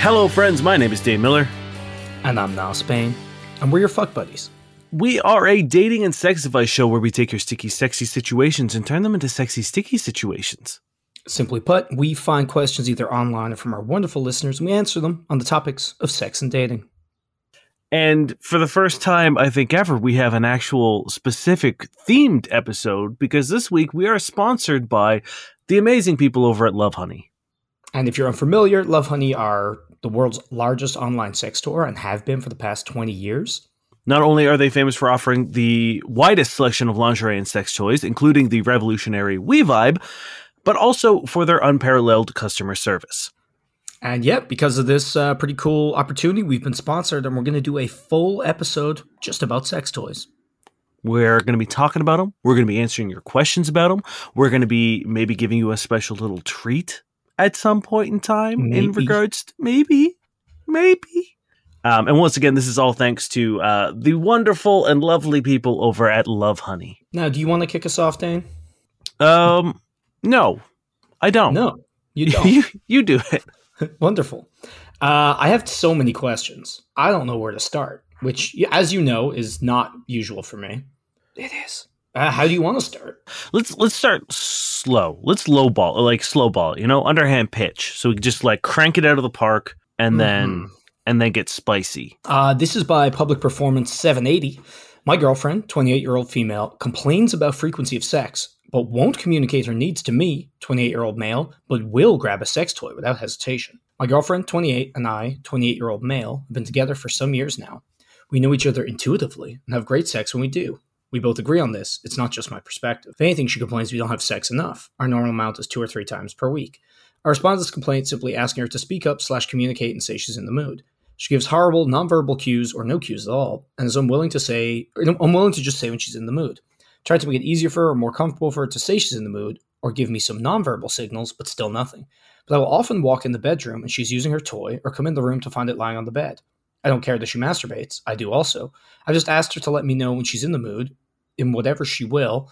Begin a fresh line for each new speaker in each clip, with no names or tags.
Hello, friends. My name is Dave Miller.
And I'm Niall Spain, and we're your fuck buddies.
We are a dating and sex advice show where we take your sticky, sexy situations and turn them into sexy, sticky situations.
Simply put, we find questions either online or from our wonderful listeners, and we answer them on the topics of sex and dating.
And for the first time, I think ever, we have an actual specific themed episode because this week we are sponsored by the amazing people over at Lovehoney.
And if you're unfamiliar, Lovehoney are the world's largest online sex store and have been for the past 20 years.
Not only are they famous for offering the widest selection of lingerie and sex toys, including the revolutionary We Vibe, but also for their unparalleled customer service.
And yep, because of this uh, pretty cool opportunity, we've been sponsored and we're going to do a full episode just about sex toys.
We're going to be talking about them. We're going to be answering your questions about them. We're going to be maybe giving you a special little treat at some point in time in regards to maybe, maybe. Um, and once again, this is all thanks to uh, the wonderful and lovely people over at Lovehoney.
Now, do you want to kick us off, Dane?
Um, no, I don't.
No, you don't.
you you do it.
Wonderful. Uh, I have so many questions. I don't know where to start, which, as you know, is not usual for me. It is. Uh, how do you want to start?
Let's let's start slow. Let's low ball, like slow ball. You know, underhand pitch. So we can just like crank it out of the park and then and then get spicy.
Uh, this is by Public Performance 780. My girlfriend, 28 year old female, complains about frequency of sex, but won't communicate her needs to me, 28 year old male, but will grab a sex toy without hesitation. My girlfriend, 28, and I, 28 year old male, have been together for some years now. We know each other intuitively and have great sex when we do. We both agree on this. It's not just my perspective. If anything, she complains we don't have sex enough. Our normal amount is two or three times per week. I respond to this complaint simply asking her to speak up slash communicate and say she's in the mood. She gives horrible nonverbal cues or no cues at all, and is unwilling to say, unwilling to just say when she's in the mood. Tried to make it easier for her or more comfortable for her to say she's in the mood, or give me some nonverbal signals, but still nothing. But I will often walk in the bedroom and she's using her toy, or come in the room to find it lying on the bed. I don't care that she masturbates. I do also. I've just asked her to let me know when she's in the mood, in whatever she will,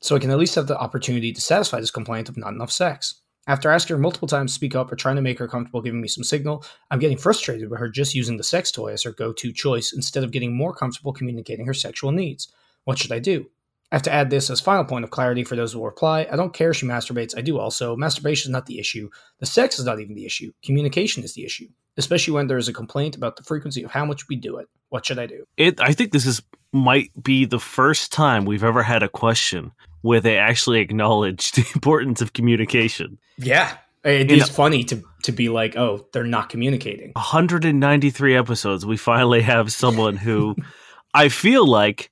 so I can at least have the opportunity to satisfy this complaint of not enough sex. After asking her multiple times to speak up or trying to make her comfortable giving me some signal, I'm getting frustrated with her just using the sex toy as her go to choice instead of getting more comfortable communicating her sexual needs. What should I do? I have to add this as final point of clarity for those who will reply. I don't care if she masturbates, I do also. Masturbation is not the issue. The sex is not even the issue. Communication is the issue, especially when there is a complaint about the frequency of how much we do it. What should I do?
It. I think this is might be the first time we've ever had a question where they actually acknowledge the importance of communication.
Yeah. It
You
is
know-
funny to, to be like, oh, they're not communicating.
193 episodes, we finally have someone who I feel like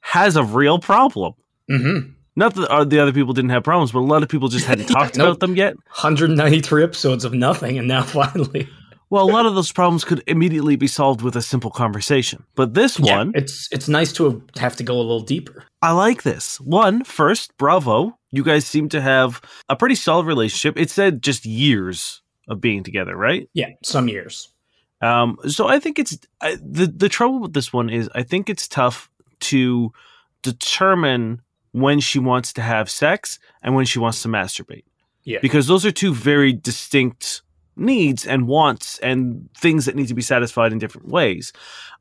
has a real problem.
Mm-hmm.
Not that the other people didn't have problems, but a lot of people just hadn't talked
Nope.
about them yet.
193 episodes of nothing, and now finally.
Well, a lot of those problems could immediately be solved with a simple conversation. But this
Yeah,
one,
it's it's nice to have to go a little deeper.
I like this. One, first, bravo. You guys seem to have a pretty solid relationship. It said just years of being together, right?
Yeah, some years.
Um, so I think it's I, the the trouble with this one is I think it's tough to determine when she wants to have sex and when she wants to masturbate
Yeah.
because those are two very distinct needs and wants and things that need to be satisfied in different ways.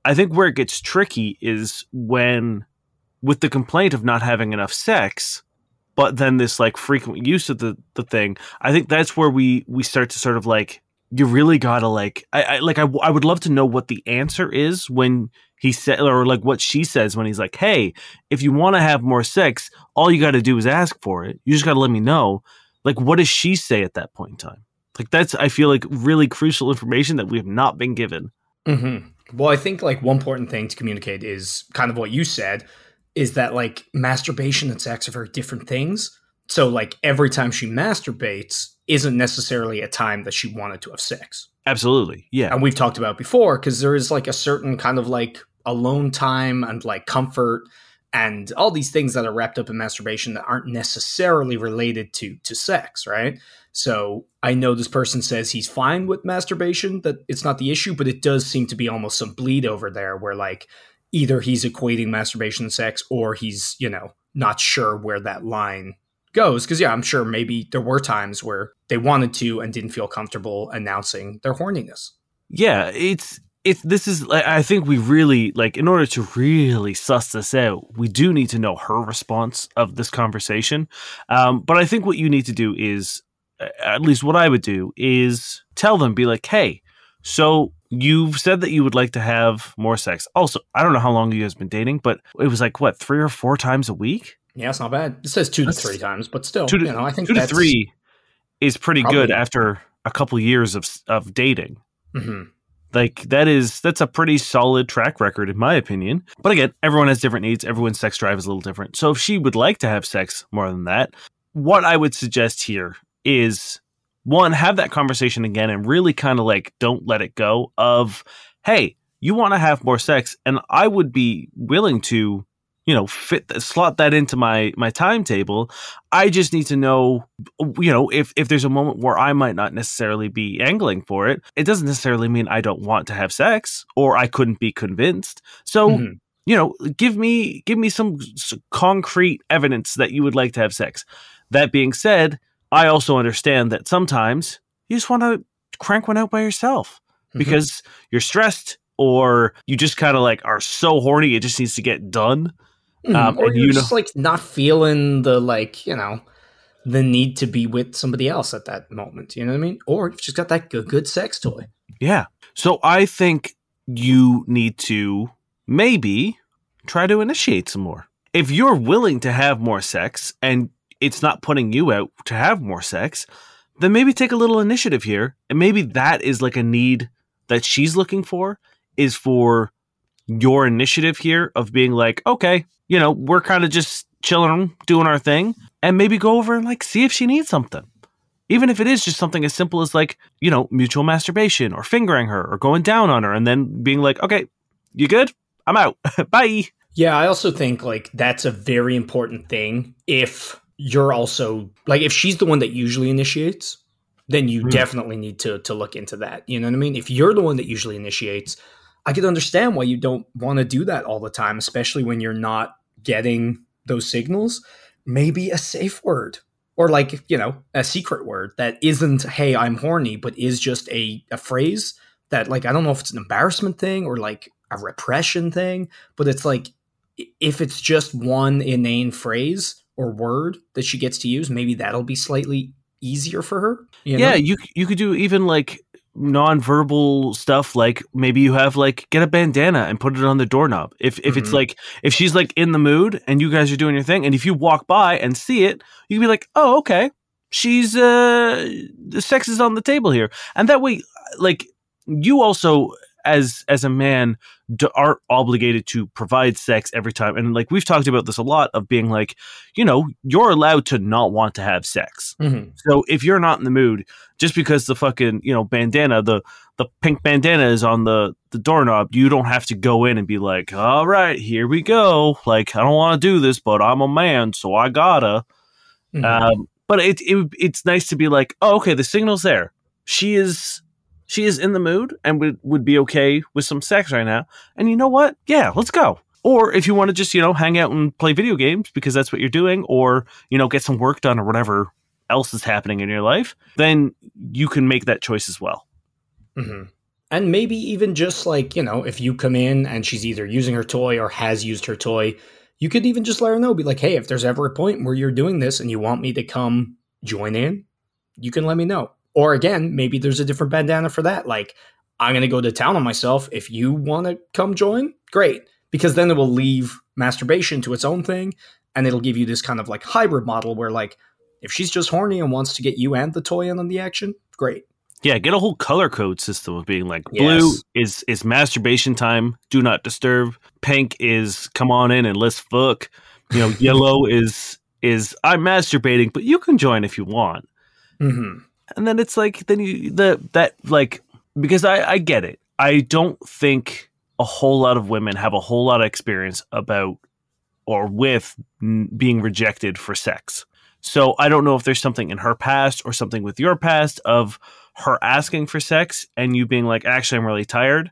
I think where it gets tricky is when with the complaint of not having enough sex but then this like frequent use of the the thing i think that's where we we start to sort of like you really gotta like i, I like I, I would love to know what the answer is when he said or like what she says when he's like hey if you want to have more sex all you gotta do is ask for it. You just gotta let me know. Like what does she say at that point in time like that's i feel like really crucial information that we have not been given
Mm-hmm. Well, I think like one important thing to communicate is kind of what you said is that like masturbation and sex are very different things. So like every time she masturbates isn't necessarily a time that she wanted to have sex.
absolutely yeah
And we've talked about before because there is like a certain kind of like alone time and like comfort and all these things that are wrapped up in masturbation that aren't necessarily related to to sex, right? So I know this person says he's fine with masturbation, that it's not the issue, but it does seem to be almost some bleed over there where like either he's equating masturbation and sex or he's, you know, not sure where that line goes. Cause yeah, I'm sure maybe there were times where they wanted to and didn't feel comfortable announcing their horniness.
Yeah, it's if this is like, I think we really like in order to really suss this out, we do need to know her response of this conversation. Um, but I think what you need to do is at least what I would do is tell them, be like, hey, so you've said that you would like to have more sex. Also, I don't know how long you guys been dating, but it was like what three or four times a week.
Yeah, it's not bad. It says two
That's-
to three times, but still,
two to-
you know, I think
Two to three is pretty
Probably.
good after a couple years of of dating.
Mhm.
Like that is that's a pretty solid track record in my opinion. But again, everyone has different needs. Everyone's sex drive is a little different. So if she would like to have sex more than that, what I would suggest here is one have that conversation again and really kind of like don't let it go of hey, you want to have more sex and I would be willing to you know fit slot that into my my timetable i just need to know you know if if there's a moment where i might not necessarily be angling for it it doesn't necessarily mean i don't want to have sex or i couldn't be convinced so
Mhm.
you know give me give me some concrete evidence that you would like to have sex that being said i also understand that sometimes you just want to crank one out by yourself
Mhm.
because you're stressed or you just kind of like are so horny it just needs to get done Um,
or you're
you know-
just like not feeling the like you know the need to be with somebody else at that moment. You know what I mean? Or you've just got that good, good sex toy.
Yeah. So I think you need to maybe try to initiate some more. If you're willing to have more sex and it's not putting you out to have more sex, then maybe take a little initiative here. And maybe that is like a need that she's looking for is for your initiative here of being like, okay, you know, we're kind of just chilling, doing our thing, and maybe go over and like see if she needs something. Even if it is just something as simple as like, you know, mutual masturbation or fingering her or going down on her and then being like, okay, you good? I'm out. Bye.
Yeah, I also think like that's a very important thing. If you're also like if she's the one that usually initiates, then you
Hmm.
definitely need to to look into that. You know what I mean? If you're the one that usually initiates, I could understand why you don't want to do that all the time, especially when you're not getting those signals. Maybe a safe word or like, you know, a secret word that isn't hey, I'm horny, but is just a a phrase that like I don't know if it's an embarrassment thing or like a repression thing, but it's like if it's just one inane phrase or word that she gets to use, maybe that'll be slightly easier for her. you know?
Yeah, you you could do even like non-verbal stuff like maybe you have like get a bandana and put it on the doorknob. If if it's
Mhm.
like if she's like in the mood and you guys are doing your thing and if you walk by and see it, you can be like, "Oh, okay. She's uh the sex is on the table here." And that way like you also as as a man d- aren't obligated to provide sex every time and like we've talked about this a lot of being like you know you're allowed to not want to have sex
Mhm.
so if you're not in the mood, just because the fucking you know bandana, the the pink bandana is on the the doorknob, you don't have to go in and be like, all right, here we go. Like I don't want to do this, but I'm a man, so I gotta.
Mhm.
Um, but it, it it's nice to be like, oh, okay, the signal's there. She is she is in the mood and would would be okay with some sex right now. And you know what? Yeah, let's go. Or if you want to just you know hang out and play video games because that's what you're doing, or you know get some work done or whatever else is happening in your life, then you can make that choice as well.
hmm And maybe even just like, you know, if you come in and she's either using her toy or has used her toy, you could even just let her know, be like, hey, if there's ever a point where you're doing this and you want me to come join in, you can let me know. Or again, maybe there's a different bandana for that. Like, I'm going to go to town on myself. If you want to come join, great. Because then it will leave masturbation to its own thing and it'll give you this kind of like hybrid model where, like, if she's just horny and wants to get you and the toy in on the action, great.
Yeah, get a whole color code system of being like blue
Yes.
is is masturbation time, do not disturb. Pink is come on in and let's fuck. You know, yellow is is I'm masturbating, but you can join if you want.
hmm
And then it's like then you the that like because I I get it. I don't think a whole lot of women have a whole lot of experience about or with n- being rejected for sex. So I don't know if there's something in her past or something with your past of her asking for sex and you being like, actually, I'm really tired,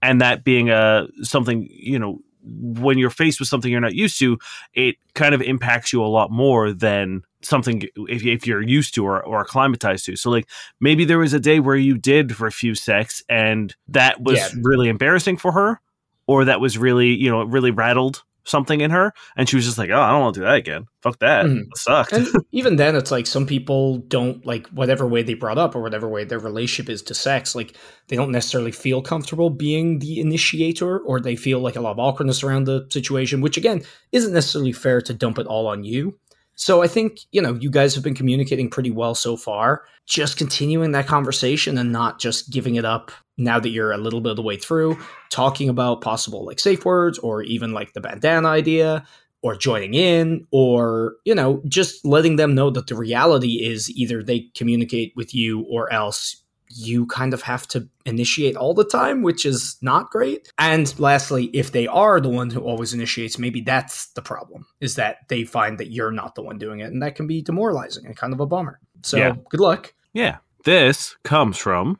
and that being a something you know when you're faced with something you're not used to, it kind of impacts you a lot more than something if, if you're used to or, or acclimatized to. So like maybe there was a day where you did refuse sex and that was
Yeah.
really embarrassing for her, or that was really you know really rattled something in her, and she was just like, oh, I don't want to do that again. Fuck that.
Mm-hmm.
That sucked.
And even then, it's like some people don't like whatever way they brought up or whatever way their relationship is to sex. Like they don't necessarily feel comfortable being the initiator, or they feel like a lot of awkwardness around the situation, which again isn't necessarily fair to dump it all on you. So I think you know you guys have been communicating pretty well so far. Just continuing that conversation and not just giving it up now that you're a little bit of the way through, talking about possible like safe words or even like the bandana idea or joining in or you know just letting them know that the reality is either they communicate with you or else you kind of have to initiate all the time which is not great. And lastly if they are the one who always initiates maybe that's the problem is that they find that you're not the one doing it and that can be demoralizing and kind of a bummer. So
Yeah.
good luck.
Yeah, this comes from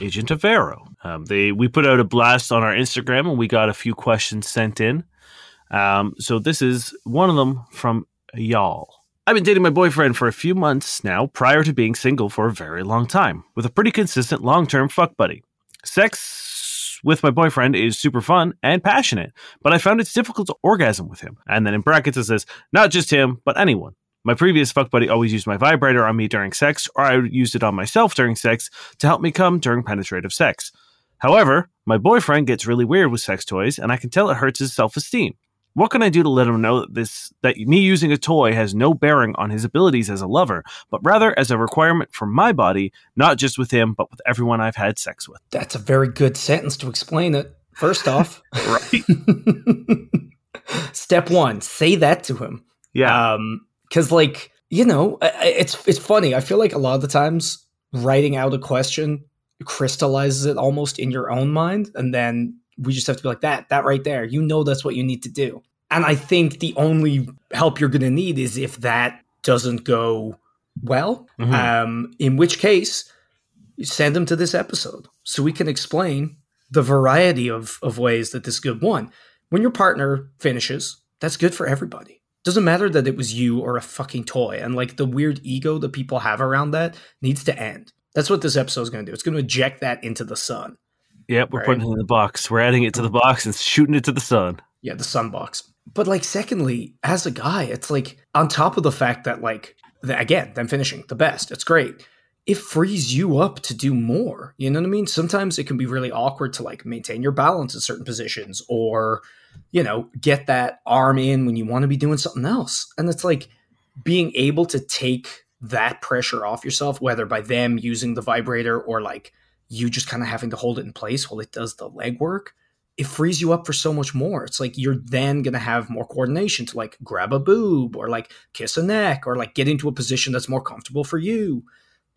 Agent Avero. Um, they we put out a blast on our Instagram and we got a few questions sent in. Um, so this is one of them from y'all. I've been dating my boyfriend for a few months now, prior to being single for a very long time, with a pretty consistent long-term fuck buddy. Sex with my boyfriend is super fun and passionate, but I found it's difficult to orgasm with him. And then in brackets it says, not just him, but anyone. My previous fuck buddy always used my vibrator on me during sex, or I used it on myself during sex to help me come during penetrative sex. However, my boyfriend gets really weird with sex toys, and I can tell it hurts his self-esteem. What can I do to let him know that this that me using a toy has no bearing on his abilities as a lover, but rather as a requirement for my body, not just with him, but with everyone I've had sex with?
that's a very good sentence to explain it first off
Right?
step one say that to him
Yeah.
um because like you know it's it's funny i feel like a lot of the times writing out a question crystallizes it almost in your own mind and then we just have to be like that that right there you know that's what you need to do and i think the only help you're going to need is if that doesn't go well
Mhm.
um in which case you send them to this episode so we can explain the variety of of ways that this is good one when your partner finishes that's good for everybody doesn't matter that it was you or a fucking toy and like the weird ego that people have around that needs to end that's what this episode is going to do it's going to eject that into the sun
yep, we're
right.
putting it in the box. We're adding it to the box and shooting it to the sun.
yeah the sun box but like secondly as a guy it's like on top of the fact that like the, again them finishing the best it's great it frees you up to do more you know what i mean sometimes it can be really awkward to like maintain your balance in certain positions or you know get that arm in when you want to be doing something else and it's like being able to take that pressure off yourself whether by them using the vibrator or like you just kind of having to hold it in place while it does the legwork it frees you up for so much more. It's like you're then going to have more coordination to like grab a boob or like kiss a neck or like get into a position that's more comfortable for you.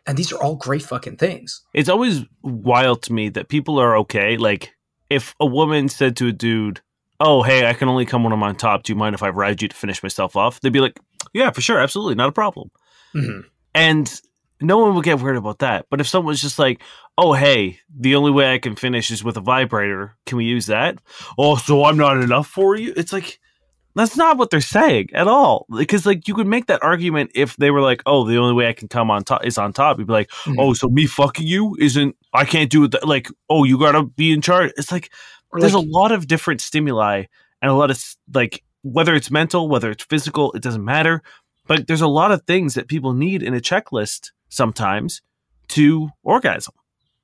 And these are all great fucking things.
It's always wild to me that people are okay. Like, if a woman said to a dude, Oh, hey, I can only come when I'm on top. Do you mind if I ride you to finish myself off? They'd be like, Yeah, for sure. Absolutely. Not a problem.
Mhm.
And no one would get weird about that. But if someone's just like, Oh, hey, the only way I can finish is with a vibrator, can we use that? Oh, so I'm not enough for you? It's like, that's not what they're saying at all. Because, like, you could make that argument if they were like, Oh, the only way I can come on top is on top. You'd be like,
Mhm.
oh, so me fucking you isn't, I can't do it. Like, oh, you gotta be in charge. It's like,
Or
there's
like,
a lot of different stimuli and a lot of, like, whether it's mental, whether it's physical, it doesn't matter. But there's a lot of things that people need in a checklist sometimes to orgasm.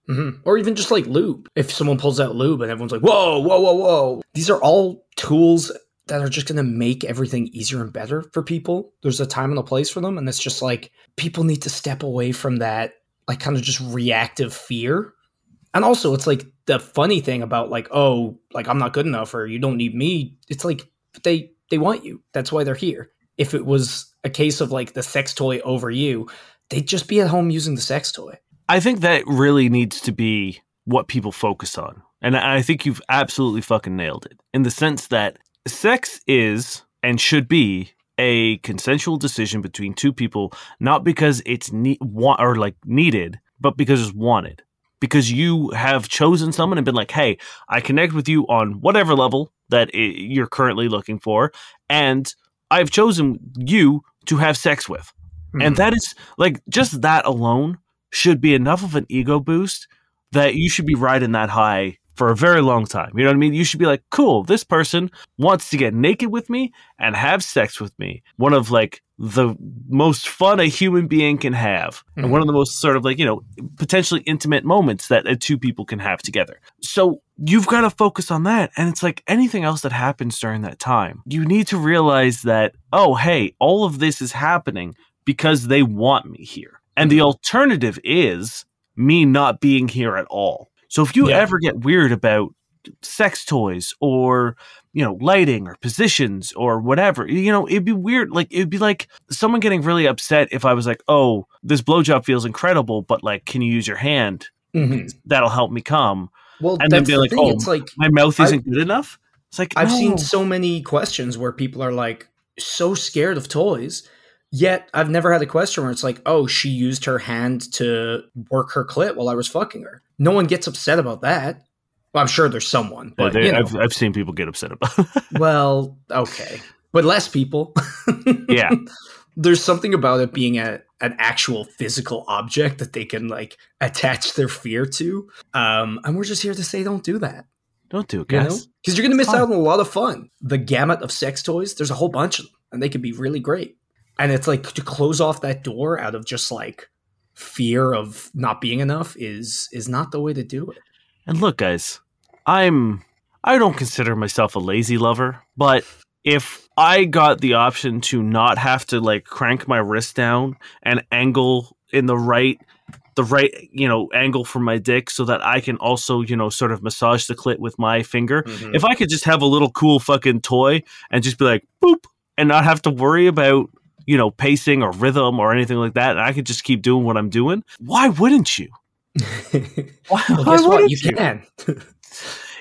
Mhm. or even just like lube. If someone pulls out lube and everyone's like, whoa, whoa, whoa, whoa. These are all tools that are just going to make everything easier and better for people. There's a time and a place for them. And it's just like people need to step away from that, like kind of just reactive fear. And also, it's like the funny thing about like, oh, like I'm not good enough or you don't need me. It's like they they want you. That's why they're here. If it was a case of like the sex toy over you, they'd just be at home using the sex toy.
I think that really needs to be what people focus on. And I think you've absolutely fucking nailed it in the sense that sex is and should be a consensual decision between two people, not because it's ne- want or like needed, but because it's wanted. Because you have chosen someone and been like, "Hey, I connect with you on whatever level that i- you're currently looking for, and I've chosen you to have sex with." And
Mhm.
that is like just that alone should be enough of an ego boost that you should be riding that high for a very long time. You know what I mean? You should be like, cool, this person wants to get naked with me and have sex with me. One of like the most fun a human being can have. And one of the most sort of like, you know, potentially intimate moments that uh, two people can have together. So you've got to focus on that. And it's like anything else that happens during that time. You need to realize that, oh, hey, all of this is happening because they want me here. And the alternative is me not being here at all. So if you
Yeah.
ever get weird about sex toys or you know lighting or positions or whatever you know it'd be weird like it'd be like someone getting really upset if i was like oh this blowjob feels incredible but like can you use your hand
Mhm.
that'll help me come
Well,
And then be
the
like,
thing.
oh,
it's like
my mouth isn't good enough it's like
I've
no.
seen so many questions where people are like so scared of toys. Yet I've never had a question where it's like, oh, she used her hand to work her clit while I was fucking her. No one gets upset about that. Well, I'm sure there's someone,
Yeah,
but
they-
you know,
I've, I've seen people get upset about
well, okay, but less people.
Yeah.
there's something about it being a an actual physical object that they can like attach their fear to. Um, and we're just here to say, don't do that.
don't do it
You
guys
because you're going to miss
Fun.
out on a lot of fun. The gamut of sex toys, there's a whole bunch of them, and they can be really great. And it's like to close off that door out of just like fear of not being enough is is not the way to do it.
And look, guys, I'm I don't consider myself a lazy lover, but if I got the option to not have to like crank my wrist down and angle in the right the right, you know, angle for my dick so that I can also, you know, sort of massage the clit with my finger. Mm-hmm. If I could just have a little cool fucking toy and just be like boop and not have to worry about, you know, pacing or rhythm or anything like that, and I could just keep doing what I'm doing, why wouldn't you? Why,
well,
why
guess what?
wouldn't
You can.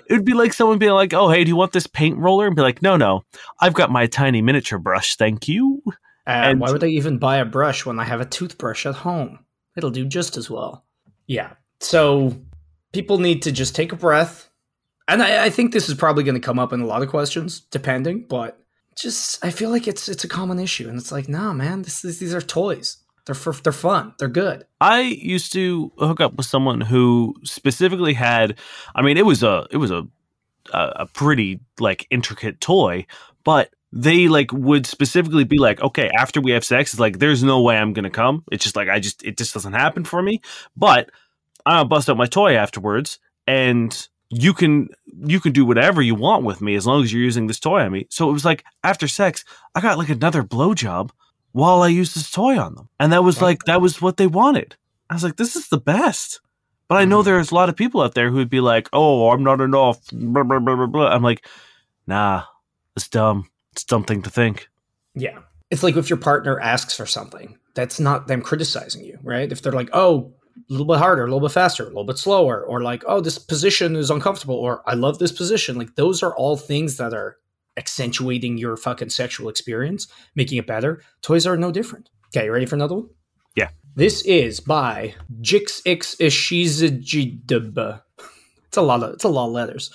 it would be like someone being like, "Oh, hey, do you want this paint roller?" And be like, "No, no, I've got my tiny miniature brush, thank you."
Uh,
And-
why would I even buy a brush when I have a toothbrush at home? It'll do just as well. Yeah. So people need to just take a breath. And I, I think this is probably going to come up in a lot of questions, depending. But just I feel like it's it's a common issue, and it's like, nah, man, this is, these are toys. They're for, they're fun. They're good.
I used to hook up with someone who specifically had. I mean, it was a it was a a, pretty like intricate toy, but they like would specifically be like, okay, after we have sex, it's like there's no way I'm gonna come. It's just like I just it just doesn't happen for me. But I'll bust out my toy afterwards, and you can you can do whatever you want with me as long as you're using this toy on me. So it was like after sex, I got like another blowjob while I used this toy on them, and that was like that was what they wanted. I was like, this is the best. But I know
Mhm.
there's a lot of people out there who would be like, "Oh, I'm not enough." Blah, blah, blah, blah, blah. I'm like, nah, it's dumb. It's a dumb thing to think.
Yeah. It's like if your partner asks for something, that's not them criticizing you, right? If they're like, oh, a little bit harder, a little bit faster, a little bit slower, or like, oh, this position is uncomfortable, or I love this position. Like, those are all things that are accentuating your fucking sexual experience, making it better. Toys are no different. Okay, you ready for another one?
Yeah.
This is by Jix X Ishizajidaba. It's a lot of it's a lot of letters.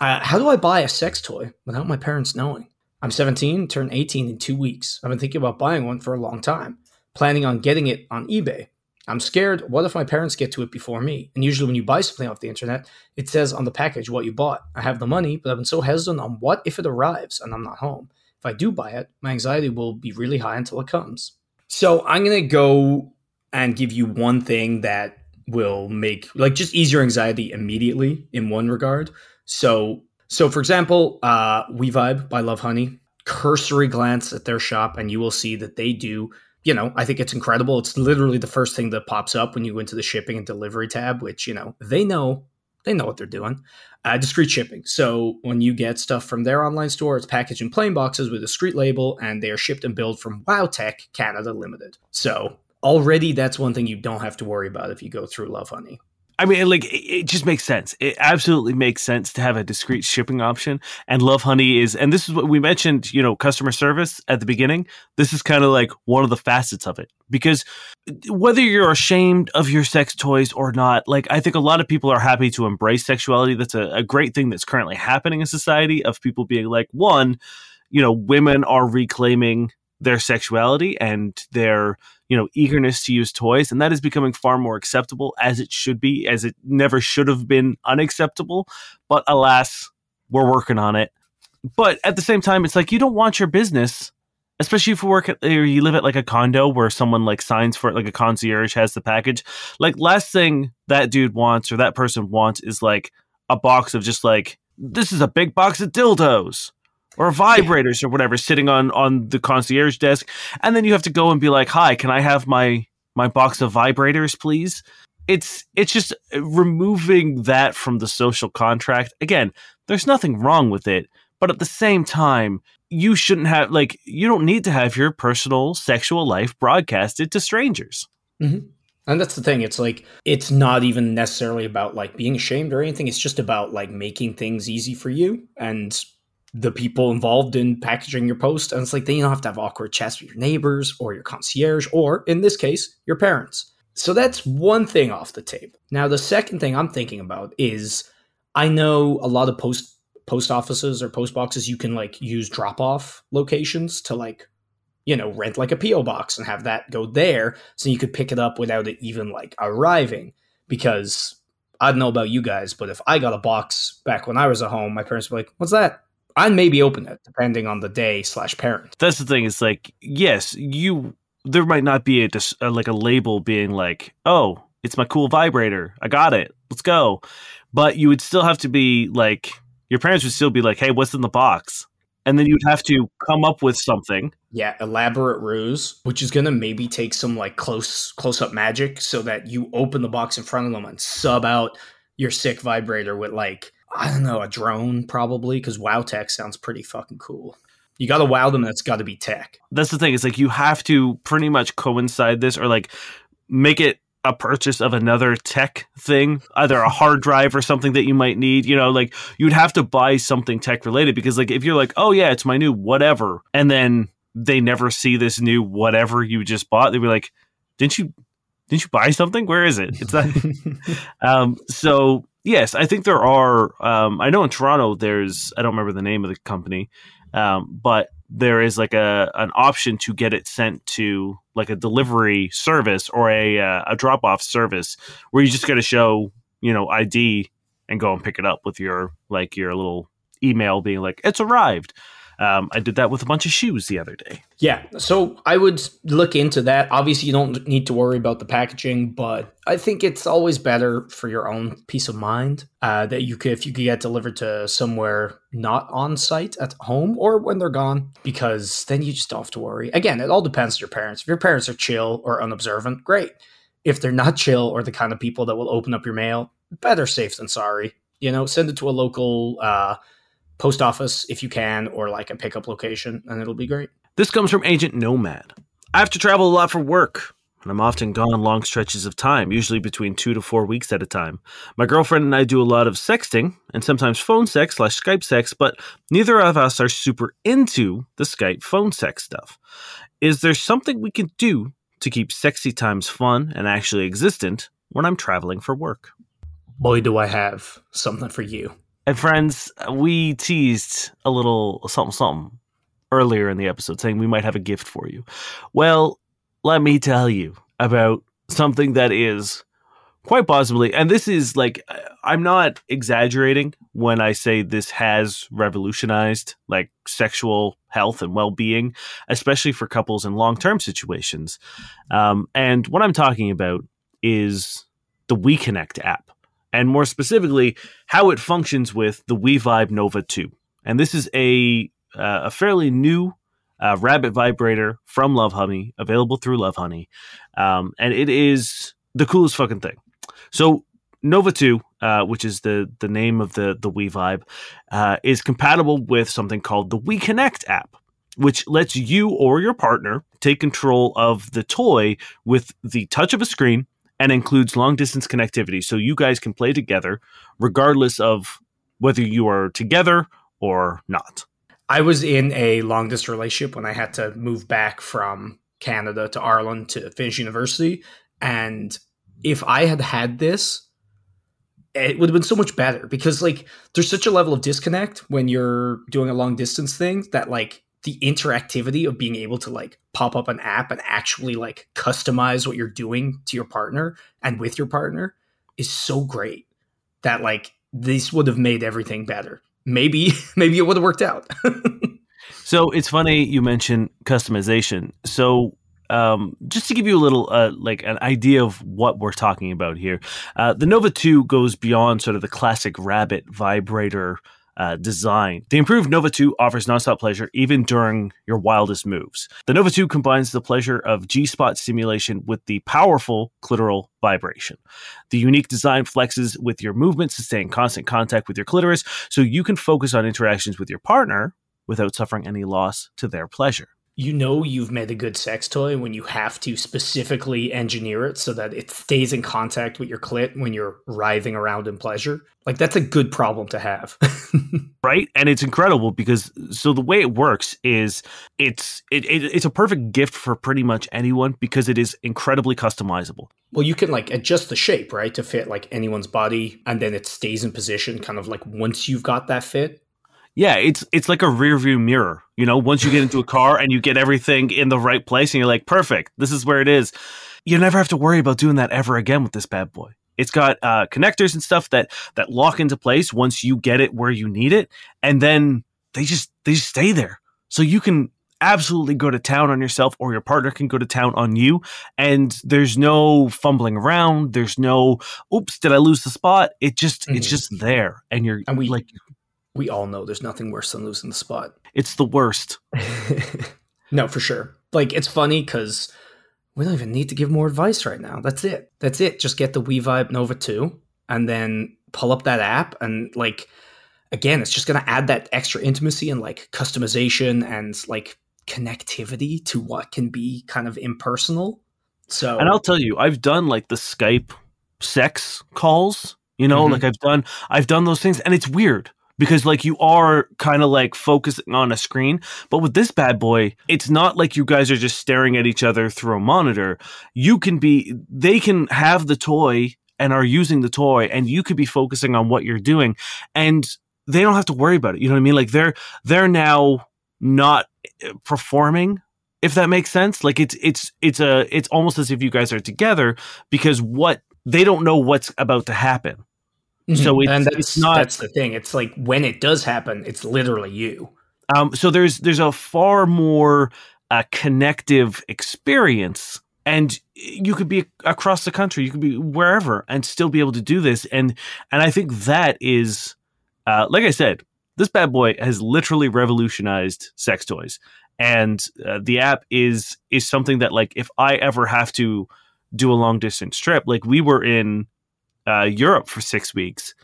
Uh, how do I buy a sex toy without my parents knowing? I'm 17, turn 18 in two weeks. I've been thinking about buying one for a long time, planning on getting it on eBay. I'm scared. What if my parents get to it before me? And usually, when you buy something off the internet, it says on the package what you bought. I have the money, but I've been so hesitant on what if it arrives and I'm not home. If I do buy it, my anxiety will be really high until it comes. So I'm gonna go and give you one thing that will make like just ease your anxiety immediately in one regard. So so for example, uh We Vibe by Lovehoney, cursory glance at their shop and you will see that they do you know, I think it's incredible. It's literally the first thing that pops up when you go into the shipping and delivery tab, which, you know, they know, they know what they're doing. Uh, discreet shipping. So when you get stuff from their online store, it's packaged in plain boxes with a discreet label, and they are shipped and billed from WowTech Canada Limited. So already that's one thing you don't have to worry about if you go through Lovehoney.
I mean, like it, just makes sense. It absolutely makes sense to have a discreet shipping option. And Lovehoney is, and this is what we mentioned. You know, customer service at the beginning. This is kind of like one of the facets of it because whether you're ashamed of your sex toys or not, like I think a lot of people are happy to embrace sexuality. That's a, a great thing that's currently happening in society. Of people being like, one, you know, women are reclaiming their sexuality and their you know eagerness to use toys and that is becoming far more acceptable as it should be as it never should have been unacceptable. But alas we're working on it. But at the same time it's like you don't want your business especially if you work at, or you live at like a condo where someone like signs for it like a concierge has the package. Like last thing that dude wants or that person wants is like a box of just like this is a big box of dildos or vibrators or whatever sitting on on the concierge desk and then you have to go and be like hi can i have my my box of vibrators please it's it's just removing that from the social contract again there's nothing wrong with it but at the same time you shouldn't have like you don't need to have your personal sexual life broadcasted to strangers
Mm-hmm. And that's the thing. It's like it's not even necessarily about like being ashamed or anything. It's just about like making things easy for you and the people involved in packaging your post. And it's like then you don't have to have awkward chats with your neighbors or your concierge or in this case, your parents. So that's one thing off the table. Now the second thing I'm thinking about is I know a lot of post post offices or post boxes you can like use drop off locations to like you know rent like a PO box and have that go there so you could pick it up without it even like arriving because I don't know about you guys but if I got a box back when I was at home my parents were like what's that I'd maybe open it depending on the day slash parent.
That's the thing it's like yes you there might not be a, dis- a like a label being like oh it's my cool vibrator i got it let's go. But you would still have to be like your parents would still be like hey what's in the box? And then you'd have to come up with something.
Yeah elaborate ruse which is gonna maybe take some like close close up magic so that you open the box in front of them and sub out your sick vibrator with like I don't know a drone probably because wow tech sounds pretty fucking cool. You got to wow them. That's got to be tech.
that's the thing it's like you have to pretty much coincide this or like make it a purchase of another tech thing either a hard drive or something that you might need you know like you'd have to buy something tech related because like if you're like oh yeah it's my new whatever and then they never see this new whatever you just bought they'd be like didn't you didn't you buy something where is it it's not um so yes i think there are um i know in toronto there's i don't remember the name of the company um but there is like a an option to get it sent to like a delivery service or a uh, a drop off service where you just got to show you know ID and go and pick it up with your like your little email being like it's arrived. Um, I did that with a bunch of shoes the other day.
Yeah, so I would look into that. Obviously, you don't need to worry about the packaging, but I think it's always better for your own peace of mind uh, that you could, if you could get delivered to somewhere not on site at home or when they're gone, because then you just don't have to worry. Again, it all depends on your parents. If your parents are chill or unobservant, great. If they're not chill or the kind of people that will open up your mail, better safe than sorry. You know, send it to a local uh, post office if you can, or like a pickup location, and it'll be great.
This comes from Agent Nomad. I have to travel a lot for work, and I'm often gone long stretches of time, usually between two to four weeks at a time. My girlfriend and I do a lot of sexting, and sometimes phone sex slash Skype sex, but neither of us are super into the Skype phone sex stuff. Is there something we can do to keep sexy times fun and actually existent when I'm traveling for work?
Boy, do I have something for you.
And friends, we teased a little something something earlier in the episode saying we might have a gift for you. Well, let me tell you about something that is quite possibly, and this is like, I'm not exaggerating when I say this has revolutionized like sexual health and well being, especially for couples in long term situations. Um, and what I'm talking about is the WeConnect app and more specifically, how it functions with the WeVibe Nova 2. And this is a uh, a fairly new uh, rabbit vibrator from Lovehoney, available through Lovehoney, um, and it is the coolest fucking thing. So Nova 2, uh, which is the the name of the the WeVibe, uh, is compatible with something called the WeConnect app, which lets you or your partner take control of the toy with the touch of a screen and includes long distance connectivity so you guys can play together regardless of whether you are together or not.
I was in a long distance relationship when I had to move back from Canada to Ireland to finish university. And if I had had this, it would have been so much better because like there's such a level of disconnect when you're doing a long distance thing that like the interactivity of being able to like pop up an app and actually like customize what you're doing to your partner and with your partner is so great that like this would have made everything better. Maybe maybe it would have worked out.
So it's funny you mentioned customization. So um, just to give you a little uh, like an idea of what we're talking about here, uh, the Nova 2 goes beyond sort of the classic rabbit vibrator uh, design. The improved Nova 2 offers nonstop pleasure even during your wildest moves. The Nova 2 combines the pleasure of G spot stimulation with the powerful clitoral vibration. The unique design flexes with your movements to stay in constant contact with your clitoris so you can focus on interactions with your partner without suffering any loss to their pleasure.
You know you've made a good sex toy when you have to specifically engineer it so that it stays in contact with your clit when you're writhing around in pleasure. Like that's a good problem to have.
right and it's incredible because so the way it works is it's it, it, it's a perfect gift for pretty much anyone because it is incredibly customizable
well, you can like adjust the shape, right, to fit like anyone's body and then it stays in position kind of like once you've got that fit.
Yeah it's it's like a rear view mirror you know once you get into a car and you get everything in the right place and you're like perfect this is where it is. You never have to worry about doing that ever again with this bad boy. It's got uh, connectors and stuff that that lock into place once you get it where you need it and then they just they just stay there. So you can absolutely go to town on yourself or your partner can go to town on you and there's no fumbling around there's no oops did i lose the spot? It just it's
Mhm.
just there and you're
And we-
like
We all know there's nothing worse than losing the spot.
it's the worst
no, for sure. Like it's funny because we don't even need to give more advice right now. That's it. That's it. Just get the WeVibe Nova 2 and then pull up that app and like again, it's just gonna add that extra intimacy and like customization and like connectivity to what can be kind of impersonal. So
And I'll tell you, I've done like the Skype sex calls, you know,
Mhm.
like I've done I've done those things and it's weird because like you are kind of like focusing on a screen, but with this bad boy, it's not like you guys are just staring at each other through a monitor. You can be they can have the toy and are using the toy and you could be focusing on what you're doing and they don't have to worry about it. You know what I mean? Like they're they're now not uh, performing if that makes sense like it's it's it's a it's almost as if you guys are together because what they don't know what's about to happen so
Mhm.
it's-
and that's
it's not-
that's the thing. It's like when it does happen, it's literally you.
um so there's there's a far more uh, connective experience and you could be across the country you could be wherever and still be able to do this and and i think that is uh like i said this bad boy has literally revolutionized sex toys and uh, the app is is something that like if i ever have to do a long distance trip like we were in uh europe for 6 weeks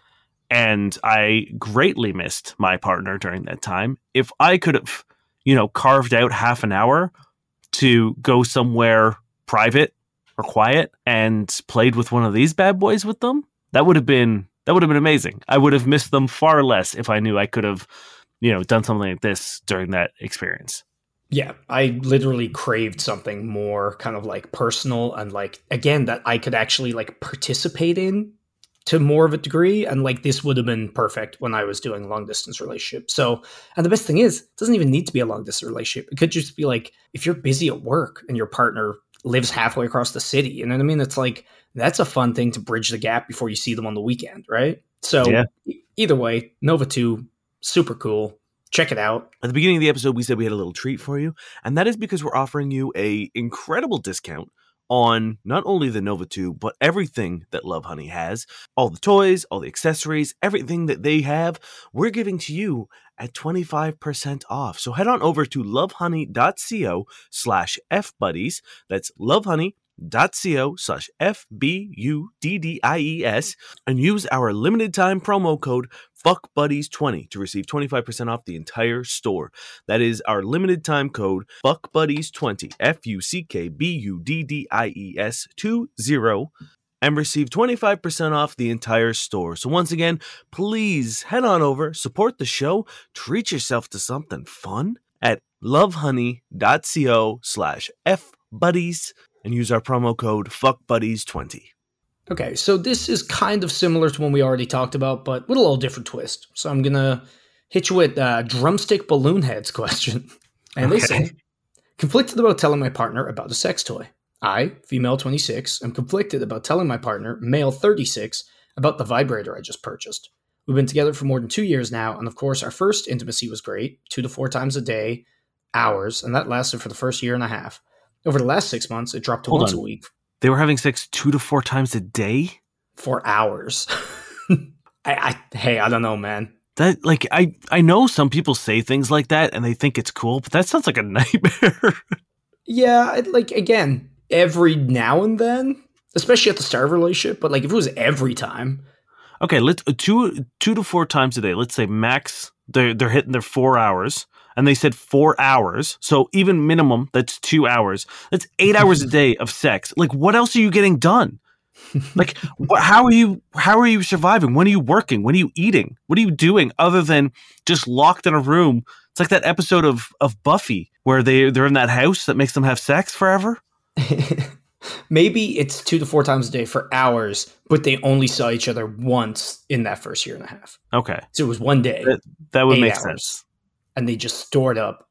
and i greatly missed my partner during that time. If i could have you know carved out half an hour to go somewhere private or quiet and played with one of these bad boys with them that would have been that would have been amazing. I would have missed them far less if i knew i could have you know done something like this during that experience
Yeah, I literally craved something more kind of like personal and like again that I could actually like participate in to more of a degree and like this would have been perfect when I was doing long distance relationship. So, and the best thing is, it doesn't even need to be a long distance relationship. It could just be like if you're busy at work and your partner lives halfway across the city, you know what I mean? It's like that's a fun thing to bridge the gap before you see them on the weekend, right? So,
Yeah.
either way, Nova 2 super cool. Check it out.
At the beginning of the episode, we said we had a little treat for you, and that is because we're offering you a incredible discount on not only the Nova 2, but everything that Lovehoney has. All the toys, all the accessories, everything that they have, we're giving to you at 25% off. So head on over to lovehoney.co slash fbuddies. That's lovehoney.co slash F-B-U-D-D-I-E-S and use our limited time promo code FuckBuddies20 to receive 25% off the entire store. That is our limited time code FuckBuddies20, F U C K B U D D I E S 20 and receive 25% off the entire store. So once again, please head on over, support the show, treat yourself to something fun at lovehoney.co slash fbuddies and use our promo code fuckbuddies20.
Okay, so this is kind of similar to one we already talked about, but with a little different twist. So I'm gonna hit you with uh, drumstick balloon heads question, and they say conflicted about telling my partner about a sex toy. I, female 26, am conflicted about telling my partner, male 36, about the vibrator I just purchased. We've been together for more than two years now, and of course, our first intimacy was great, two to four times a day, hours, and that lasted for the first year and a half. Over the last six months, it dropped to
Hold
once
on.
a week
They were having sex two to four times a day.
for hours. I, I, hey, I don't know, man.
That like I I know some people say things like that and they think it's cool, but that sounds like a nightmare.
Yeah, like again, every now and then, especially at the start of a relationship, but like if it was every time,
okay, let's uh, two two to four times a day. Let's say max they're they're hitting their four hours. And they said four hours. So even minimum, that's two hours. That's eight hours a day of sex. Like, what else are you getting done? like wh- how are you how are you surviving when are you working when are you eating what are you doing other than just locked in a room it's like that episode of of buffy where they they're in that house that makes them have sex forever
maybe it's two to four times a day for hours, but they only saw each other once in that first year and a half.
okay
So it was one day,
That- that would make
hours.
sense
and they just stored up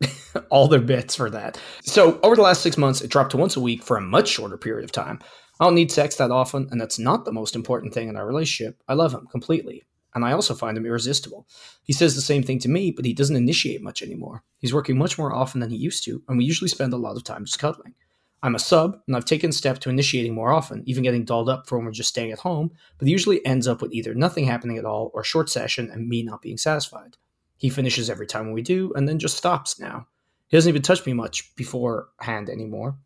all their bits for that. So over the last six months, it dropped to once a week for a much shorter period of time. I don't need sex that often, and that's not the most important thing in our relationship. I love him completely, and I also find him irresistible. He says the same thing to me, but he doesn't initiate much anymore. He's working much more often than he used to, and we usually spend a lot of time just cuddling. I'm a sub, and I've taken steps to initiating more often, even getting dolled up for when we're just staying at home, but it usually ends up with either nothing happening at all or a short session and me not being satisfied. He finishes every time we do and then just stops now. He doesn't even touch me much beforehand anymore.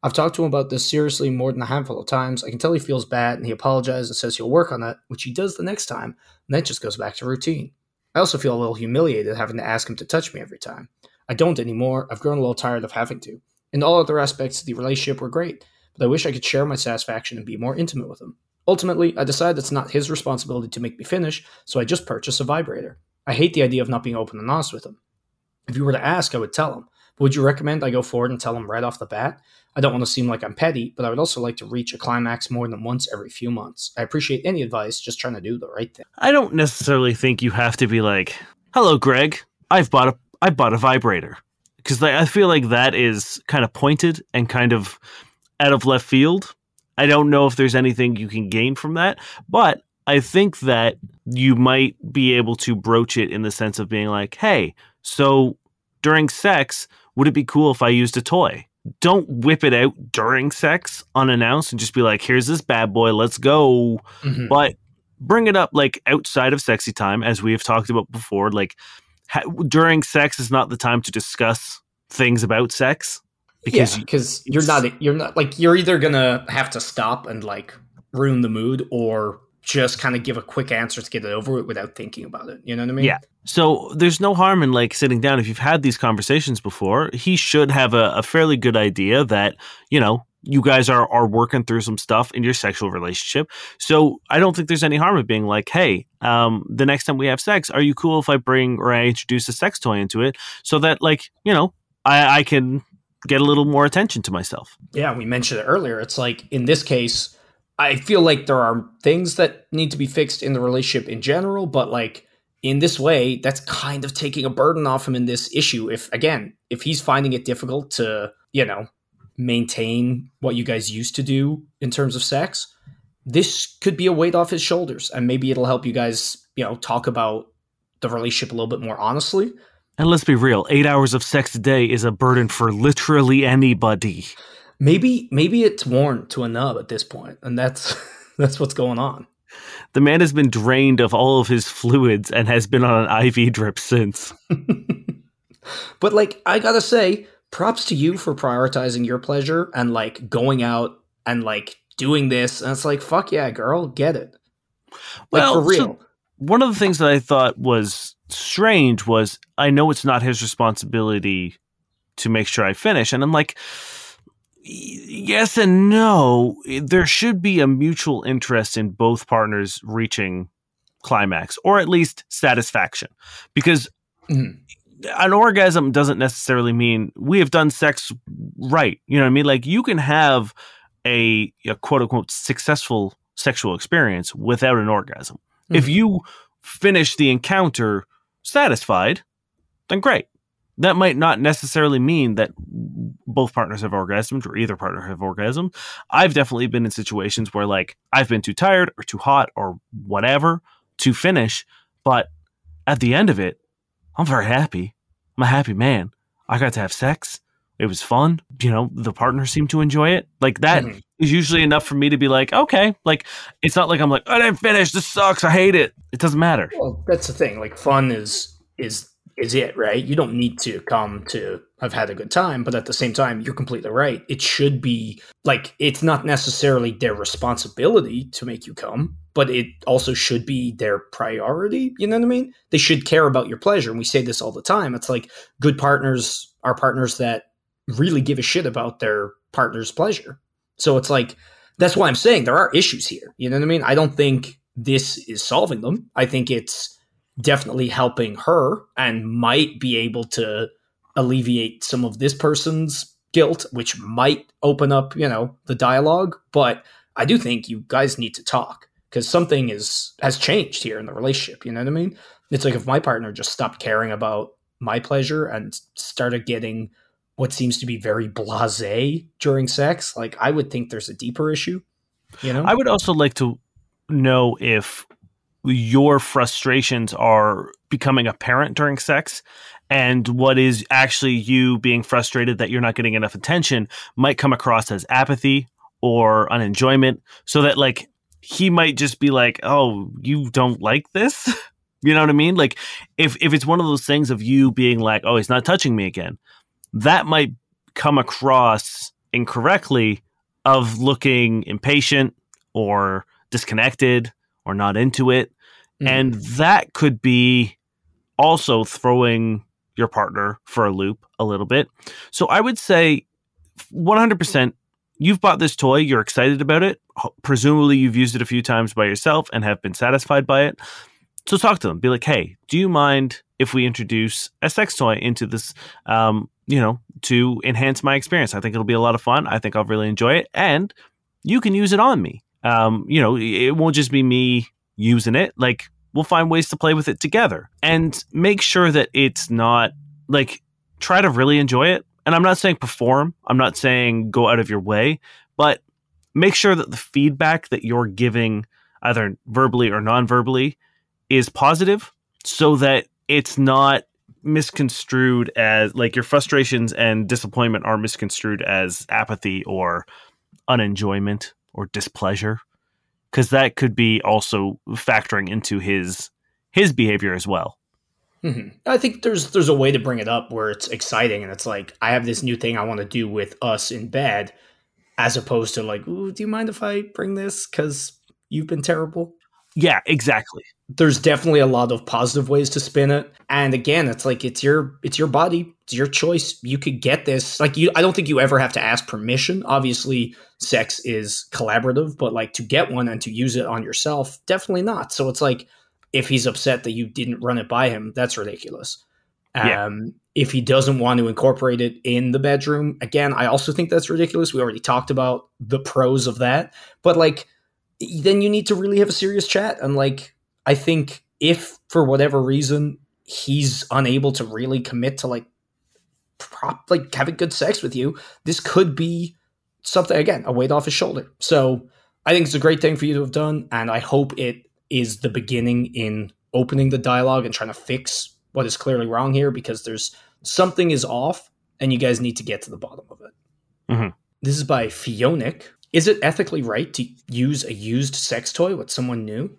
I've talked to him about this seriously more than a handful of times. I can tell he feels bad and he apologizes and says he'll work on that, which he does the next time, and then it just goes back to routine. I also feel a little humiliated having to ask him to touch me every time. I don't anymore. I've grown a little tired of having to. In all other aspects the relationship were great, but I wish I could share my satisfaction and be more intimate with him. Ultimately, I decide it's not his responsibility to make me finish, so I just purchase a vibrator. I hate the idea of not being open and honest with them. If you were to ask, I would tell them. But would you recommend I go forward and tell them right off the bat? I don't want to seem like I'm petty, but I would also like to reach a climax more than once every few months. I appreciate any advice, just trying to do the right thing.
i don't necessarily think you have to be like hello greg i've bought a i bought a vibrator because i feel like that is kind of pointed and kind of out of left field i don't know if there's anything you can gain from that but i think that you might be able to broach it in the sense of being like hey so during sex would it be cool if i used a toy don't whip it out during sex unannounced and just be like here's this bad boy let's go
Mhm.
but bring it up like outside of sexy time as we have talked about before like ha- during sex is not the time to discuss things about sex because
yeah, because you're not you're not like you're either gonna have to stop and like ruin the mood or just kind of give a quick answer to get it over with without thinking about it. You know what I mean?
Yeah. so there's no harm in like sitting down if you've had these conversations before he should have a, a fairly good idea that you know you guys are are working through some stuff in your sexual relationship so i don't think there's any harm in being like hey um the next time we have sex are you cool if i bring or i introduce a sex toy into it so that like you know i i can get a little more attention to myself
Yeah, we mentioned it earlier. It's like in this case, I feel like there are things that need to be fixed in the relationship in general, but like in this way, that's kind of taking a burden off him in this issue. If again, if he's finding it difficult to, you know, maintain what you guys used to do in terms of sex, this could be a weight off his shoulders and maybe it'll help you guys, you know, talk about the relationship a little bit more honestly.
and let's be real eight hours of sex a day is a burden for literally anybody
Maybe maybe it's worn to a nub at this point, and that's that's what's going on.
the man has been drained of all of his fluids and has been on an iv drip since
but like I gotta say, props to you for prioritizing your pleasure and like going out and like doing this. And it's like, fuck yeah, girl, get it. Like
Well,
for
so- one of the things that I thought was strange was I know it's not his responsibility to make sure I finish. And I'm like, yes and no. There should be a mutual interest in both partners reaching climax or at least satisfaction because
Mhm.
an orgasm doesn't necessarily mean we have done sex right. You know what I mean? Like you can have a, a quote unquote successful sexual experience without an orgasm. If
Mhm.
you finish the encounter satisfied, then great. That might not necessarily mean that both partners have orgasmed or either partner have orgasmed. I've definitely been in situations where like I've been too tired or too hot or whatever to finish, but at the end of it, I'm very happy. I'm a happy man. I got to have sex. It was fun. You know, the partner seemed to enjoy it. Like that is
Mhm.
usually enough for me to be like, okay, like it's not like I'm like, I didn't finish. This sucks. I hate it. It doesn't matter.
Well, that's the thing. Like fun is is is it, right? You don't need to come to have had a good time, but at the same time, you're completely right. It should be like it's not necessarily their responsibility to make you come, but it also should be their priority. You know what I mean? They should care about your pleasure. And we say this all the time. It's like good partners are partners that really give a shit about their partner's pleasure. So it's like that's why I'm saying there are issues here. You know what I mean? I don't think this is solving them. I think it's definitely helping her and might be able to alleviate some of this person's guilt, which might open up, you know, the dialogue. But I do think you guys need to talk because something is has changed here in the relationship. You know what I mean? It's like if my partner just stopped caring about my pleasure and started getting what seems to be very blasé during sex, like I would think there's a deeper issue. You know?
I would also like to know if your frustrations are becoming apparent during sex and what is actually you being frustrated that you're not getting enough attention might come across as apathy or unenjoyment so that like he might just be like oh you don't like this? You know what i mean? Like if if it's one of those things of you being like oh he's not touching me again that might come across incorrectly of looking impatient or disconnected or not into it
Mhm.
and that could be also throwing your partner for a loop a little bit. So I would say 100% you've bought this toy, you're excited about it. Presumably you've used it a few times by yourself and have been satisfied by it. So talk to them. Be like, "Hey, do you mind if we introduce a sex toy into this um, you know, to enhance my experience? I think it'll be a lot of fun. I think I'll really enjoy it and you can use it on me. Um, you know, it won't just be me using it. Like we'll find ways to play with it together and make sure that it's not like try to really enjoy it. And I'm not saying perform, I'm not saying go out of your way, but make sure that the feedback that you're giving, either verbally or non verbally, is positive so that it's not misconstrued as like your frustrations and disappointment are misconstrued as apathy or unenjoyment or displeasure because that could be also factoring into his his behavior as well.
hmm I think there's there's a way to bring it up where it's exciting and it's like I have this new thing I want to do with us in bed, as opposed to like, Ooh, do you mind if I bring this because you've been terrible?
Yeah, exactly.
There's definitely a lot of positive ways to spin it, and again, it's like it's your it's your body, it's your choice. You could get this like you. I don't think you ever have to ask permission. Obviously, sex is collaborative, but like to get one and to use it on yourself, definitely not. So it's like if he's upset that you didn't run it by him, that's ridiculous.
Yeah.
Um, if he doesn't want to incorporate it in the bedroom, again, I also think that's ridiculous. We already talked about the pros of that, but like, then you need to really have a serious chat. And like, I think if for whatever reason he's unable to really commit to like, prop like having good sex with you, this could be something again a weight off his shoulder. So I think it's a great thing for you to have done, and I hope it is the beginning in opening the dialogue and trying to fix what is clearly wrong here because there's something is off, and you guys need to get to the bottom of it.
Mhm.
This is by Fionic. Is it ethically right to use a used sex toy with someone new?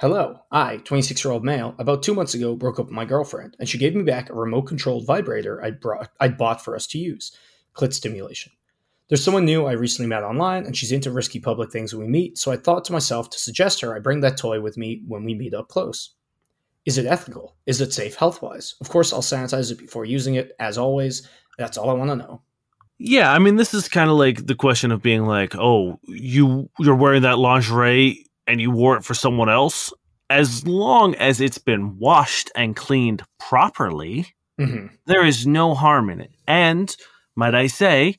Hello, I, 26 year old male, about two months ago broke up with my girlfriend, and she gave me back a remote controlled vibrator I'd, brought, I'd bought for us to use clit stimulation. There's someone new I recently met online, and she's into risky public things when we meet, so I thought to myself to suggest her I bring that toy with me when we meet up close. Is it ethical? Is it safe health wise? Of course, I'll sanitize it before using it, as always. That's all I want to know.
Yeah, I mean, this is kind of like the question of being like, oh, you you're wearing that lingerie and you wore it for someone else. As long as it's been washed and cleaned properly,
hmm
there is no harm in it. And might I say,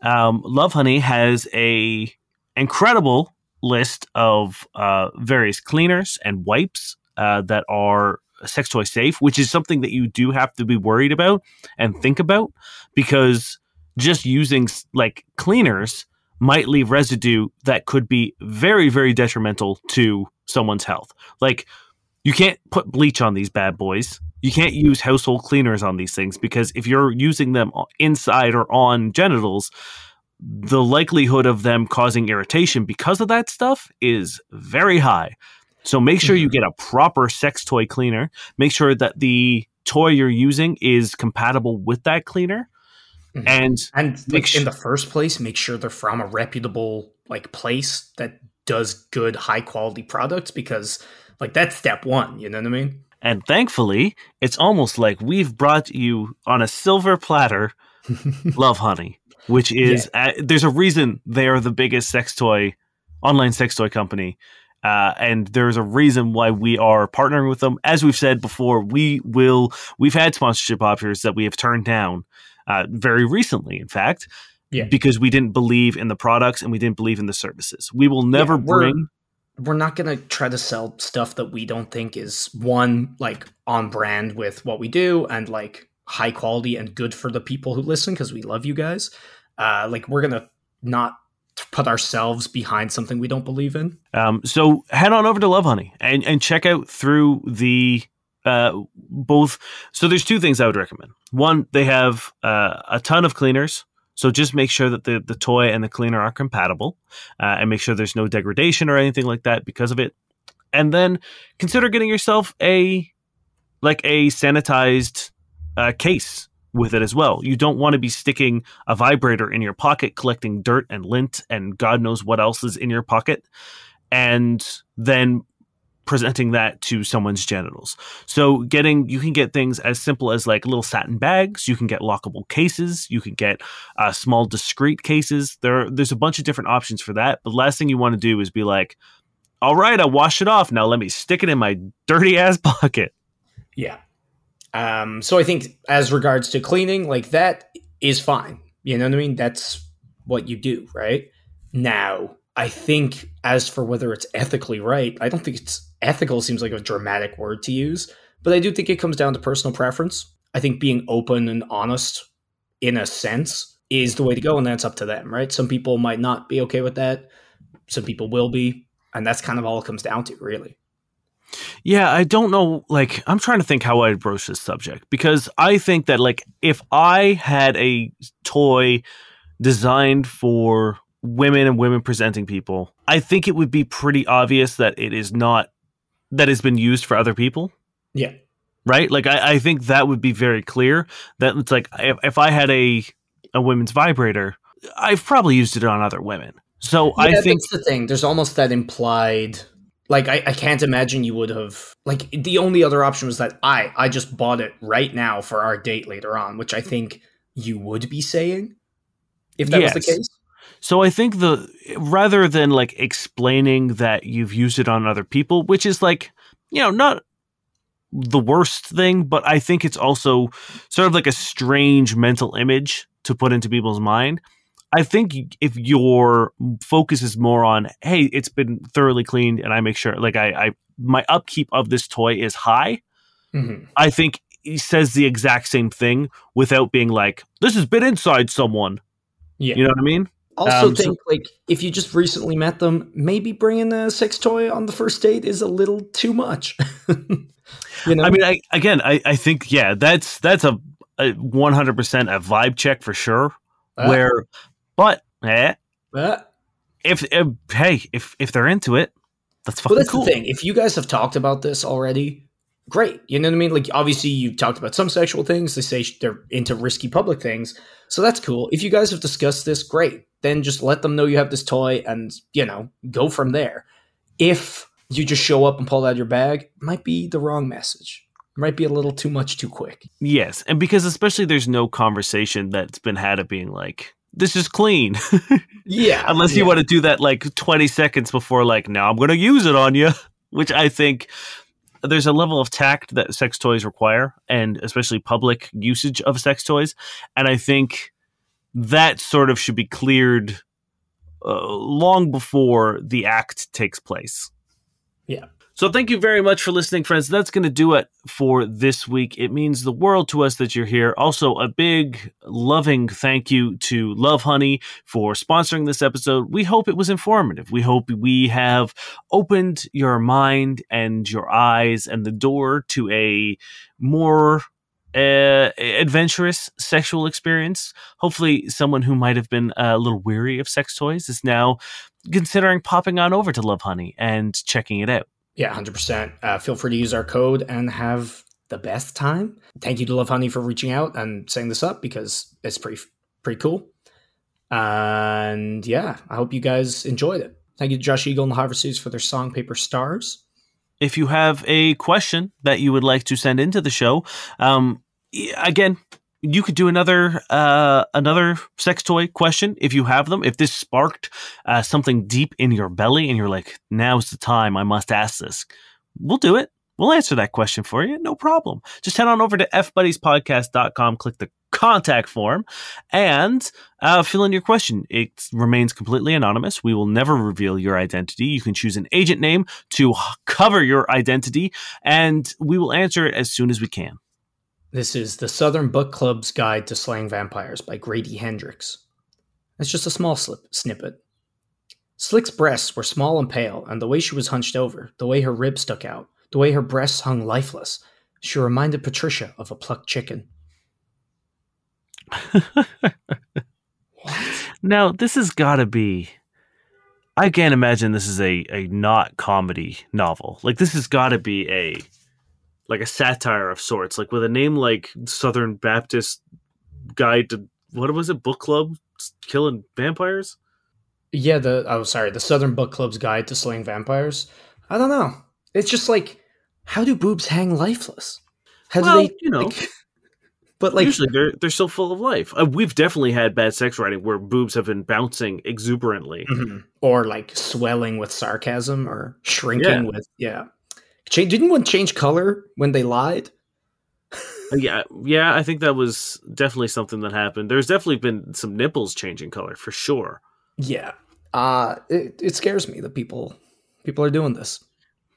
um, Lovehoney has a incredible list of uh, various cleaners and wipes uh, that are sex toy safe, which is something that you do have to be worried about and think about because just using like cleaners might leave residue that could be very, very detrimental to someone's health. Like you can't put bleach on these bad boys. You can't use household cleaners on these things because if you're using them inside or on genitals, the likelihood of them causing irritation because of that stuff is very high. So make sure you mm-hmm. get a proper sex toy cleaner. Make sure that the toy you're using is compatible with that cleaner.
Mhm.
And
And like,
su-
in the first place, make sure they're from a reputable like place that does good, high quality products because like that's step one. You know what I mean?
and thankfully, it's almost like we've brought you on a silver platter Lovehoney, which is uh, there's a reason they are the biggest sex toy online sex toy company. Uh, and there's a reason why we are partnering with them. As we've said before, we will. We've had sponsorship offers that we have turned down uh, very recently, in fact,
Yeah.
because we didn't believe in the products and we didn't believe in the services. We will never
Yeah,
bring.
We're not gonna try to sell stuff that we don't think is one like on brand with what we do and like high quality and good for the people who listen because we love you guys. Uh, like we're gonna not put ourselves behind something we don't believe in.
Um, so head on over to Lovehoney and, and check out through the uh, both. So there's two things I would recommend. One, they have uh, a ton of cleaners. So just make sure that the, the toy and the cleaner are compatible uh, and make sure there's no degradation or anything like that because of it. And then consider getting yourself a like a sanitized uh, case with it as well. You don't want to be sticking a vibrator in your pocket, collecting dirt and lint and God knows what else is in your pocket, and then presenting that to someone's genitals. So getting you can get things as simple as like little satin bags, you can get lockable cases, you can get uh, small discreet cases. There there's a bunch of different options for that. But the last thing you want to do is be like, "All right, I wash it off. Now let me stick it in my dirty ass pocket."
Yeah. Um, so I think as regards to cleaning, like that is fine. You know what I mean? That's what you do, right? Now, I think as for whether it's ethically right, I don't think it's ethical seems like a dramatic word to use, but I do think it comes down to personal preference. I think being open and honest in a sense is the way to go, and that's up to them, right? Some people might not be okay with that. Some people will be, and that's kind of all it comes down to, really.
Yeah, I don't know. Like, I'm trying to think how I'd broach this subject because I think that, like, if I had a toy designed for women and women presenting people, I think it would be pretty obvious that it is not, that has been used for other people.
Yeah.
Right? Like, I, I think that would be very clear that it's like if, if I had a, a women's vibrator, I've probably used it on other women. So I think
that's the thing. There's almost that implied. Like I, I can't imagine you would have like the only other option was that I I just bought it right now for our date later on, which I think you would be saying if that was the case.
So I think the rather than like explaining that you've used it on other people, which is like, you know, not the worst thing, but I think it's also sort of like a strange mental image to put into people's mind. I think if your focus is more on, hey, it's been thoroughly cleaned and I make sure like I, I my upkeep of this toy is high,
Mhm.
I think he says the exact same thing without being like, this has been inside someone.
Yeah.
You know what I mean?
Also,
Um, so-
think like if you just recently met them, maybe bringing a sex toy on the first date is a little too much. you know,
I mean, I, again, I, I think yeah, that's that's a one hundred percent a vibe check for sure.
Uh,
where, but eh,
uh,
if, if hey, if if they're into it, that's fucking
Well, that's
cool.
the thing. If you guys have talked about this already, great. You know what I mean? Like, obviously, you talked about some sexual things. They say they're into risky public things. So that's cool. If you guys have discussed this, great. Then just let them know you have this toy and, you know, go from there. If you just show up and pull out your bag, might be the wrong message. Might be a little too much too quick.
Yes, and because especially there's no conversation that's been had of being like, this is clean.
Yeah.
Unless you
yeah.
want to do that like 20 seconds before, like, now I'm going to use it on you, which I think there's a level of tact that sex toys require, and especially public usage of sex toys. And I think that sort of should be cleared uh, long before the act takes place.
Yeah.
So thank you very much for listening, friends. That's going to do it for this week. It means the world to us that you're here. Also, a big, loving thank you to Lovehoney for sponsoring this episode. We hope it was informative. We hope we have opened your mind and your eyes and the door to a more uh, adventurous sexual experience. Hopefully, someone who might have been a little weary of sex toys is now considering popping on over to Lovehoney and checking it out.
Yeah, 100%. Uh, feel free to use our code and have the best time. Thank you to Lovehoney for reaching out and setting this up because it's pretty pretty cool. And yeah, I hope you guys enjoyed it. Thank you to Josh Eagle and the Harvard Seeds for their song Paper Stars.
if you have a question that you would like to send into the show, um, again, you could do another uh, another sex toy question if you have them. If this sparked uh, something deep in your belly and you're like, now's the time, I must ask this, we'll do it. We'll answer that question for you. No problem. Just head on over to fbuddiespodcast.com, click the contact form, and uh, fill in your question. It remains completely anonymous. We will never reveal your identity. You can choose an agent name to cover your identity, and we will answer it as soon as we can.
This is The Southern Book Club's Guide to Slaying Vampires by Grady Hendrix. It's just a small slip, snippet. Slick's breasts were small and pale, and the way she was hunched over, the way her ribs stuck out, the way her breasts hung lifeless, she reminded Patricia of a plucked chicken.
Now, this has got to be. I can't imagine this is a, a not comedy novel. Like, this has got to be a. Like a satire of sorts. Like, with a name like Southern Baptist Guide to. What was it? Book Club? Killing Vampires?
Yeah, the oh sorry, the Southern Book Club's Guide to Slaying Vampires. I don't know. It's just like, how do boobs hang lifeless? How do
Well,
they?
you know.
like- but like,
Usually they're they're still full of life. Uh, we've definitely had bad sex writing where boobs have been bouncing exuberantly.
Mhm. or like swelling with sarcasm or shrinking
Yeah.
with yeah. Cha- didn't one change color when they lied?
Uh, Yeah, yeah, I think that was definitely something that happened. There's definitely been some nipples changing color for sure.
Yeah. Uh it, it scares me that people people are doing this.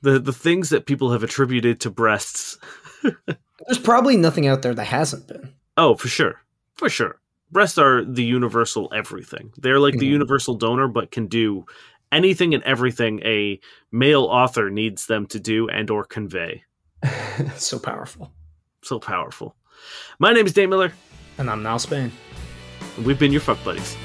The the things that people have attributed to breasts.
There's probably nothing out there that hasn't been.
Oh, for sure. For sure. Breasts are the universal everything. They're like the
Mhm.
universal donor but can do anything and everything a male author needs them to do and or convey.
so powerful.
So powerful. My name is Dave Miller,
And I'm Niall Spain.
and we've been your fuck buddies.